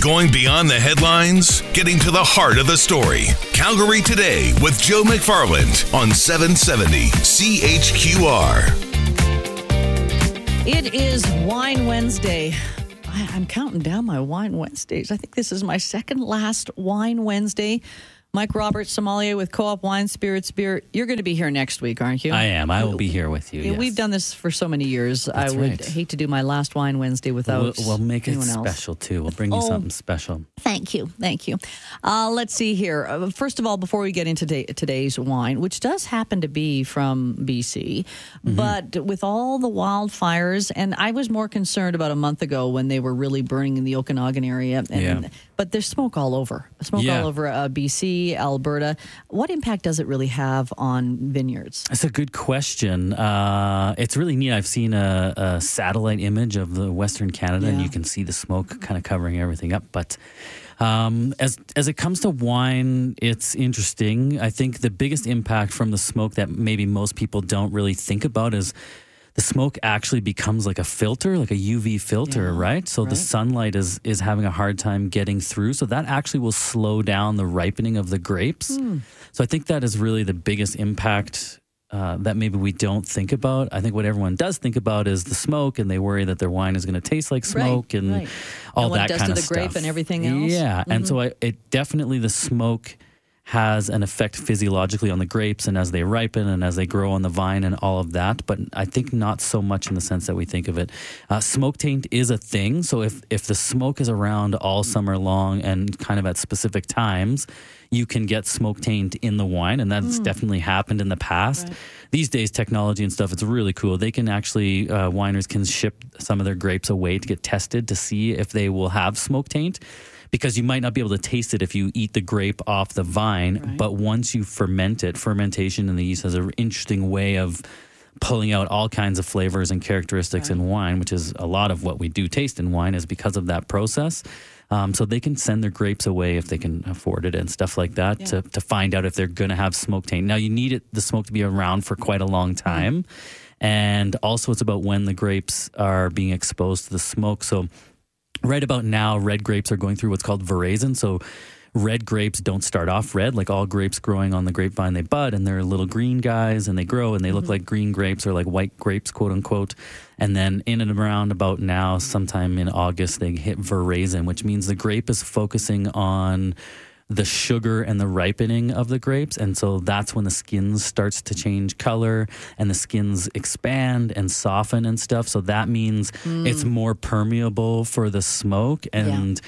Going beyond the headlines, getting to the heart of the story. Calgary Today with Joe McFarland on 770 CHQR. It is Wine Wednesday. I, I'm counting down my Wine Wednesdays. I think this is my second last Wine Wednesday. Mike Roberts, sommelier with Co-op Wine Spirits Beer. You're going to be here next week, aren't you? I am. I will be here with you. Yes. We've done this for so many years. That's I would right. hate to do my last Wine Wednesday without. We'll, we'll make it anyone else. special too. We'll bring you Oh. something special. Thank you. Thank you. Uh, let's see here. Uh, first of all, before we get into today, today's wine, which does happen to be from BC, Mm-hmm. but with all the wildfires, and I was more concerned about a month ago when they were really burning in the Okanagan area. And, Yeah. But there's smoke all over. Smoke Yeah. all over uh, BC, Alberta. What impact does it really have on vineyards? That's a good question. Uh, it's really neat. I've seen a, a satellite image of the Western Canada, and you can see the smoke kind of covering everything up. But um, as as it comes to wine, it's interesting. I think the biggest impact from the smoke that maybe most people don't really think about is the smoke actually becomes like a filter, like a UV filter, Yeah, right? So the sunlight is is having a hard time getting through. So that actually will slow down the ripening of the grapes. Hmm. So I think that is really the biggest impact uh, that maybe we don't think about. I think what everyone does think about is the smoke, and they worry that their wine is going to taste like smoke and right. all And that kind of the grape stuff. and everything else. Mm-hmm. Yeah, and so I, it definitely the smoke has an effect physiologically on the grapes and as they ripen and as they grow on the vine and all of that. But I think not so much in the sense that we think of it. Uh, smoke taint is a thing. So if if the smoke is around all summer long and kind of at specific times, you can get smoke taint in the wine, and that's definitely happened in the past. Mm. Right. These days, technology and stuff, it's really cool. They can actually, uh, wineries can ship some of their grapes away to get tested to see if they will have smoke taint because you might not be able to taste it if you eat the grape off the vine. Right. But once you ferment it, fermentation in the yeast has an interesting way of pulling out all kinds of flavors and characteristics in wine, which is a lot of what we do taste in wine is because of that process. Um, so they can send their grapes away if they can afford it and stuff like that to, to find out if they're going to have smoke taint. Now you need it, the smoke to be around for quite a long time. And also it's about when the grapes are being exposed to the smoke. So right about now, red grapes are going through what's called veraison. So red grapes don't start off red. Like all grapes growing on the grapevine, they bud and they're little green guys and they grow and they look mm-hmm. like green grapes or like white grapes, quote unquote. And then in and around about now, sometime in August, they hit veraison, which means the grape is focusing on the sugar and the ripening of the grapes. And so that's when the skins starts to change color and the skins expand and soften and stuff. So that means mm. it's more permeable for the smoke. And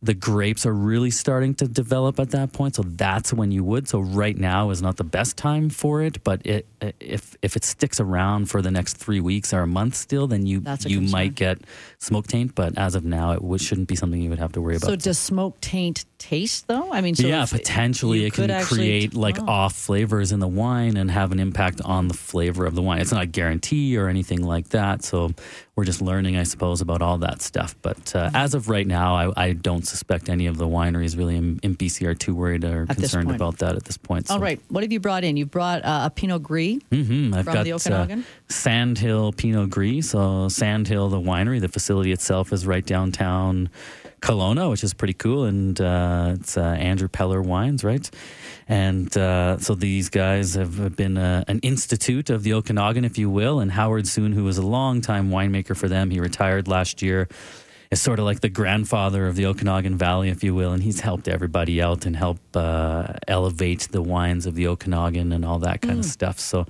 the grapes are really starting to develop at that point so that's when you would so right now is not the best time for it but it if if it sticks around for the next 3 weeks or a month still then you you concern. might get smoke taint but as of now it would, shouldn't be something you would have to worry about So does smoke taint taste though? I mean, so yeah, potentially it can actually- create like Oh. off flavors in the wine and have an impact on the flavor of the wine. It's not a guarantee or anything like that. So we're just learning, I suppose, about all that stuff. But Mm-hmm. uh, as of right now, I, I don't suspect any of the wineries really in, in BC are too worried or At concerned about that at this point. All right, what have you brought in? You've brought uh, a Pinot Gris. hmm I've From got the Okanagan? Uh, Sandhill Pinot Gris. So Sandhill, the winery, the facility itself is right downtown Kelowna, which is pretty cool, and uh, it's uh, Andrew Peller Wines, right? And uh, so these guys have been uh, an institute of the Okanagan, if you will. And Howard Soon, who was a longtime winemaker for them, he retired last year is sort of like the grandfather of the Okanagan Valley, if you will, and he's helped everybody out and help uh, elevate the wines of the Okanagan and all that kind of stuff. So,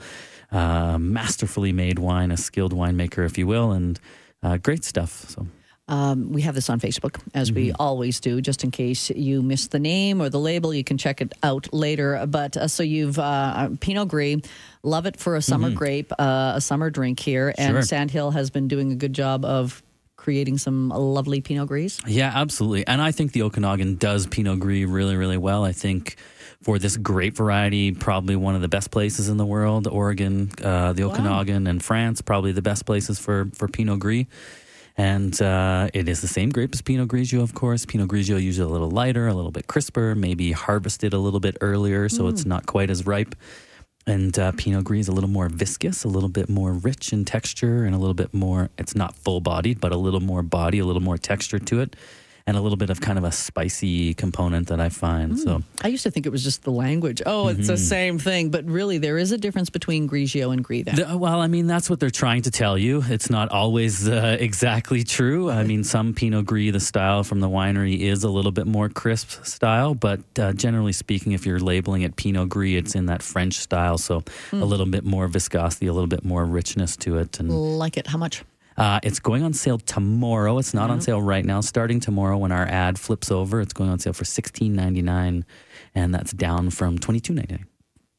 uh, masterfully made wine, a skilled winemaker, if you will, and uh, great stuff. So, Um, we have this on Facebook, as we Mm-hmm. always do, just in case you missed the name or the label. You can check it out later. But uh, so you've uh, Pinot Gris, love it for a summer grape, uh, a summer drink here. And Mm-hmm. Sure. Sandhill has been doing a good job of creating some lovely Pinot Gris. Yeah, absolutely. And I think the Okanagan does Pinot Gris really, really well. I think for this grape variety, probably one of the best places in the world. Oregon, uh, the Okanagan, and France, probably the best places for, for Pinot Gris. And uh, it is the same grape as Pinot Grigio, of course. Pinot Grigio usually a little lighter, a little bit crisper, maybe harvested a little bit earlier, so it's not quite as ripe. And uh, Pinot Gris is a little more viscous, a little bit more rich in texture, and a little bit more, it's not full bodied, but a little more body, a little more texture to it. And a little bit of kind of a spicy component that I find. So I used to think it was just the language. Oh, it's the same thing, but really there is a difference between Grigio and Gris. Well, I mean, that's what they're trying to tell you. It's not always uh, exactly true. I mean, some Pinot Gris, the style from the winery, is a little bit more crisp style, but uh, generally speaking, if you're labeling it Pinot Gris, it's in that French style, so a little bit more viscosity, a little bit more richness to it. And like it. How much? Uh, it's going on sale tomorrow. It's not on sale right now. Starting tomorrow, when our ad flips over, it's going on sale for sixteen ninety nine, and that's down from twenty two ninety nine.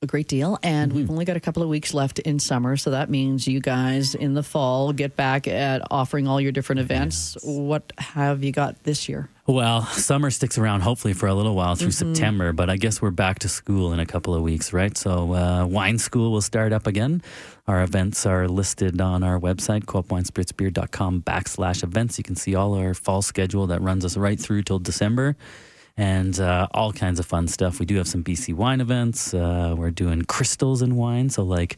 A great deal. And we've only got a couple of weeks left in summer. So that means you guys in the fall get back at offering all your different events. What have you got this year? Well, summer sticks around hopefully for a little while through September, but I guess we're back to school in a couple of weeks, right? So, uh, wine school will start up again. Our events are listed on our website, coopwinespiritsbeer.com backslash events. You can see all our fall schedule that runs us right through till December and uh, all kinds of fun stuff. We do have some BC wine events. Uh, we're doing crystals and wine. So, like,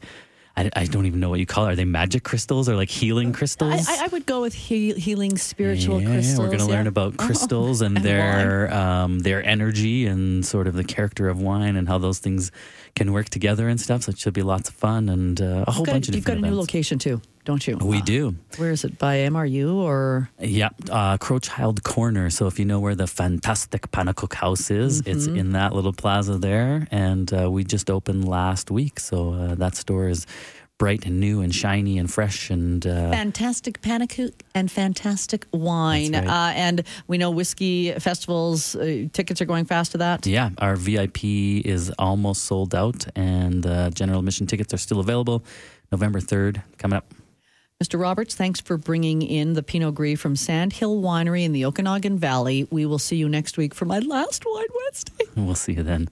I, I don't even know what you call it. Are they magic crystals or like healing crystals? I, I would go with he- healing spiritual yeah, crystals. We're going to yeah. learn about crystals and, And their um, their energy and sort of the character of wine and how those things can work together and stuff. So it should be lots of fun and uh, a whole got, bunch of you've got a different new location too, don't you? We Uh, do. Where is it? By MRU or? Yeah, uh, Crowchild Corner. So if you know where the fantastic Panacook House is, it's Mm-hmm. in that little plaza there. And uh, we just opened last week. So uh, that store is bright and new and shiny and fresh and uh, Fantastic Panacook and fantastic wine. Right. Uh, and we know whiskey festivals, uh, tickets are going fast to that. Yeah, our VIP is almost sold out, and uh, general admission tickets are still available. November 3rd, coming up. Mr. Roberts, thanks for bringing in the Pinot Gris from Sandhill Winery in the Okanagan Valley. We will see you next week for my last Wine Wednesday. We'll see you then.